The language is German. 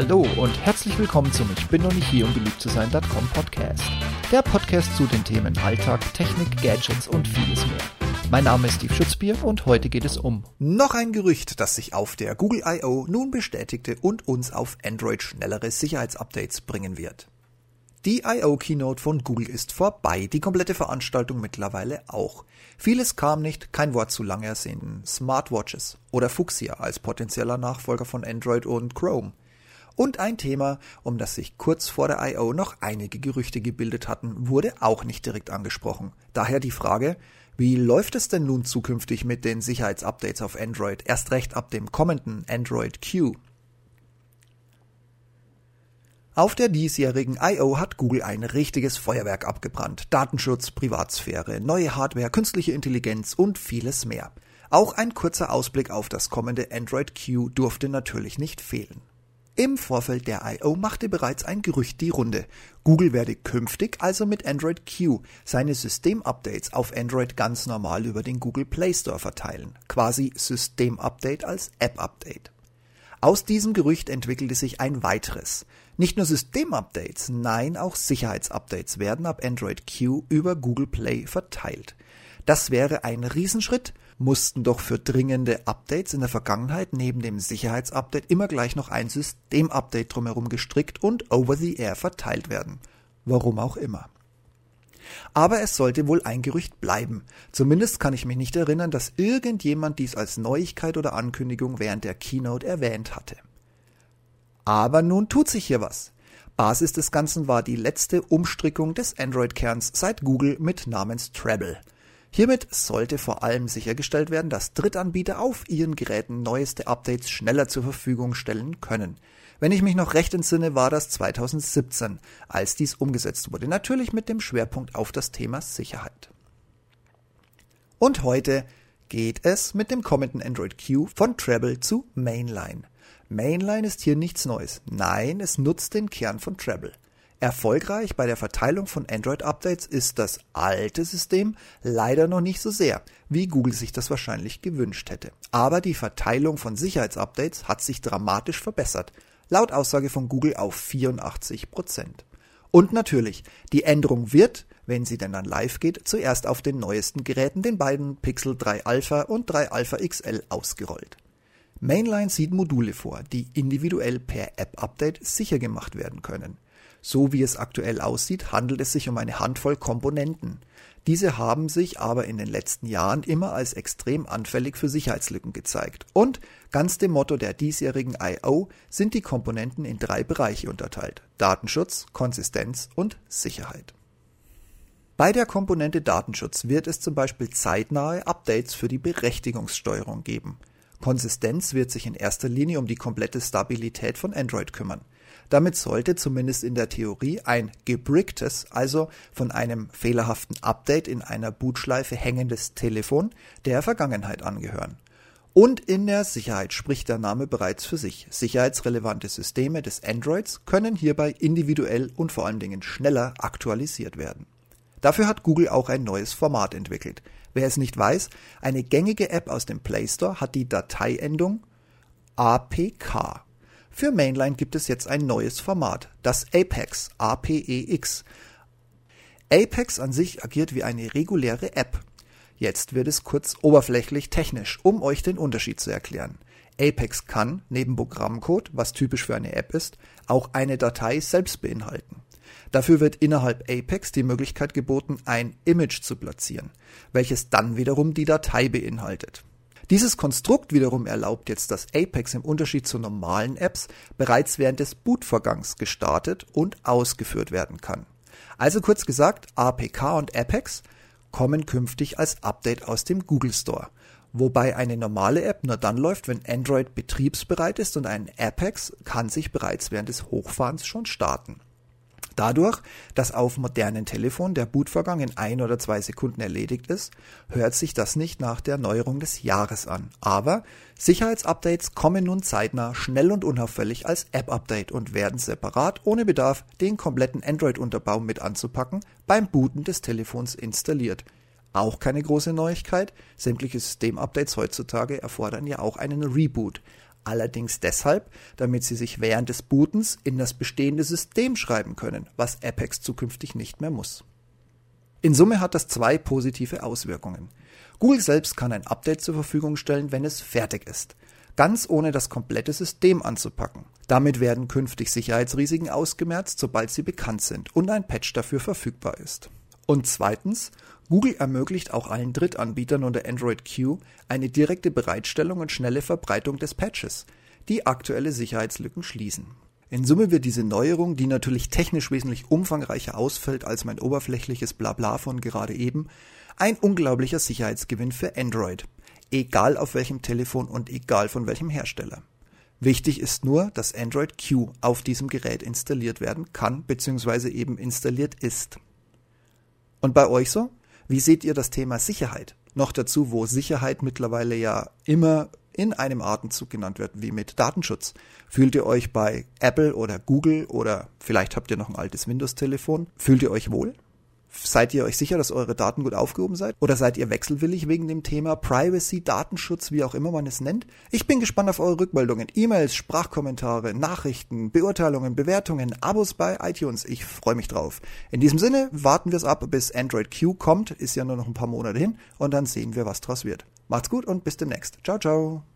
Hallo und herzlich willkommen zum Ich bin noch nicht hier, um beliebt zu sein.com Podcast. Der Podcast zu den Themen Alltag, Technik, Gadgets und vieles mehr. Mein Name ist Steve Schutzbier und heute geht es um noch ein Gerücht, das sich auf der Google I.O. nun bestätigte und uns auf Android schnellere Sicherheitsupdates bringen wird. Die I.O. Keynote von Google ist vorbei, die komplette Veranstaltung mittlerweile auch. Vieles kam nicht, kein Wort zu lang ersehnten Smartwatches oder Fuchsia als potenzieller Nachfolger von Android und Chrome – und ein Thema, um das sich kurz vor der I.O. noch einige Gerüchte gebildet hatten, wurde auch nicht direkt angesprochen. Daher die Frage, wie läuft es denn nun zukünftig mit den Sicherheitsupdates auf Android, erst recht ab dem kommenden Android Q? Auf der diesjährigen I.O. hat Google ein richtiges Feuerwerk abgebrannt. Datenschutz, Privatsphäre, neue Hardware, künstliche Intelligenz und vieles mehr. Auch ein kurzer Ausblick auf das kommende Android Q durfte natürlich nicht fehlen. Im Vorfeld der I.O. machte bereits ein Gerücht die Runde. Google werde künftig also mit Android Q seine Systemupdates auf Android ganz normal über den Google Play Store verteilen. Quasi Systemupdate als App-Update. Aus diesem Gerücht entwickelte sich ein weiteres. Nicht nur Systemupdates, nein, auch Sicherheitsupdates werden ab Android Q über Google Play verteilt. Das wäre ein Riesenschritt mussten doch für dringende Updates in der Vergangenheit neben dem Sicherheitsupdate immer gleich noch ein Systemupdate drumherum gestrickt und over the air verteilt werden. Warum auch immer. Aber es sollte wohl ein Gerücht bleiben. Zumindest kann ich mich nicht erinnern, dass irgendjemand dies als Neuigkeit oder Ankündigung während der Keynote erwähnt hatte. Aber nun tut sich hier was. Basis des Ganzen war die letzte Umstrickung des Android-Kerns seit Google mit namens Treble. Hiermit sollte vor allem sichergestellt werden, dass Drittanbieter auf ihren Geräten neueste Updates schneller zur Verfügung stellen können. Wenn ich mich noch recht entsinne, war das 2017, als dies umgesetzt wurde, natürlich mit dem Schwerpunkt auf das Thema Sicherheit. Und heute geht es mit dem kommenden Android Q von Treble zu Mainline. Mainline ist hier nichts Neues. Nein, es nutzt den Kern von Treble. Erfolgreich bei der Verteilung von Android-Updates ist das alte System leider noch nicht so sehr, wie Google sich das wahrscheinlich gewünscht hätte. Aber die Verteilung von Sicherheitsupdates hat sich dramatisch verbessert, laut Aussage von Google auf 84 Prozent. Und natürlich, die Änderung wird, wenn sie denn dann live geht, zuerst auf den neuesten Geräten, den beiden Pixel 3 Alpha und 3 Alpha XL ausgerollt. Mainline sieht Module vor, die individuell per App-Update sicher gemacht werden können. So wie es aktuell aussieht, handelt es sich um eine Handvoll Komponenten. Diese haben sich aber in den letzten Jahren immer als extrem anfällig für Sicherheitslücken gezeigt. Und ganz dem Motto der diesjährigen I.O. sind die Komponenten in drei Bereiche unterteilt. Datenschutz, Konsistenz und Sicherheit. Bei der Komponente Datenschutz wird es zum Beispiel zeitnahe Updates für die Berechtigungssteuerung geben. Konsistenz wird sich in erster Linie um die komplette Stabilität von Android kümmern. Damit sollte zumindest in der Theorie ein gebricktes, also von einem fehlerhaften Update in einer Bootschleife hängendes Telefon der Vergangenheit angehören. Und in der Sicherheit spricht der Name bereits für sich. Sicherheitsrelevante Systeme des Androids können hierbei individuell und vor allen Dingen schneller aktualisiert werden. Dafür hat Google auch ein neues Format entwickelt. Wer es nicht weiß, eine gängige App aus dem Play Store hat die Dateiendung APK für Mainline gibt es jetzt ein neues Format, das Apex, APEX. Apex an sich agiert wie eine reguläre App. Jetzt wird es kurz oberflächlich technisch, um euch den Unterschied zu erklären. Apex kann, neben Programmcode, was typisch für eine App ist, auch eine Datei selbst beinhalten. Dafür wird innerhalb Apex die Möglichkeit geboten, ein Image zu platzieren, welches dann wiederum die Datei beinhaltet. Dieses Konstrukt wiederum erlaubt jetzt, dass Apex im Unterschied zu normalen Apps bereits während des Bootvorgangs gestartet und ausgeführt werden kann. Also kurz gesagt, APK und Apex kommen künftig als Update aus dem Google Store. Wobei eine normale App nur dann läuft, wenn Android betriebsbereit ist und ein Apex kann sich bereits während des Hochfahrens schon starten. Dadurch, dass auf modernen Telefonen der Bootvorgang in ein oder zwei Sekunden erledigt ist, hört sich das nicht nach der Neuerung des Jahres an. Aber Sicherheitsupdates kommen nun zeitnah, schnell und unauffällig als App-Update und werden separat ohne Bedarf, den kompletten Android-Unterbau mit anzupacken, beim Booten des Telefons installiert. Auch keine große Neuigkeit, sämtliche Systemupdates heutzutage erfordern ja auch einen Reboot. Allerdings deshalb, damit sie sich während des Bootens in das bestehende System schreiben können, was Apex zukünftig nicht mehr muss. In Summe hat das zwei positive Auswirkungen. Google selbst kann ein Update zur Verfügung stellen, wenn es fertig ist. Ganz ohne das komplette System anzupacken. Damit werden künftig Sicherheitsrisiken ausgemerzt, sobald sie bekannt sind und ein Patch dafür verfügbar ist. Und zweitens, Google ermöglicht auch allen Drittanbietern unter Android Q eine direkte Bereitstellung und schnelle Verbreitung des Patches, die aktuelle Sicherheitslücken schließen. In Summe wird diese Neuerung, die natürlich technisch wesentlich umfangreicher ausfällt als mein oberflächliches Blabla von gerade eben, ein unglaublicher Sicherheitsgewinn für Android, egal auf welchem Telefon und egal von welchem Hersteller. Wichtig ist nur, dass Android Q auf diesem Gerät installiert werden kann bzw. eben installiert ist. Und bei euch so? Wie seht ihr das Thema Sicherheit? Noch dazu, wo Sicherheit mittlerweile ja immer in einem Atemzug genannt wird, wie mit Datenschutz. Fühlt ihr euch bei Apple oder Google oder vielleicht habt ihr noch ein altes Windows-Telefon, fühlt ihr euch wohl? Seid ihr euch sicher, dass eure Daten gut aufgehoben seid? Oder seid ihr wechselwillig wegen dem Thema Privacy, Datenschutz, wie auch immer man es nennt? Ich bin gespannt auf eure Rückmeldungen, E-Mails, Sprachkommentare, Nachrichten, Beurteilungen, Bewertungen, Abos bei iTunes. Ich freue mich drauf. In diesem Sinne warten wir es ab, bis Android Q kommt. Ist ja nur noch ein paar Monate hin. Und dann sehen wir, was draus wird. Macht's gut und bis demnächst. Ciao, ciao.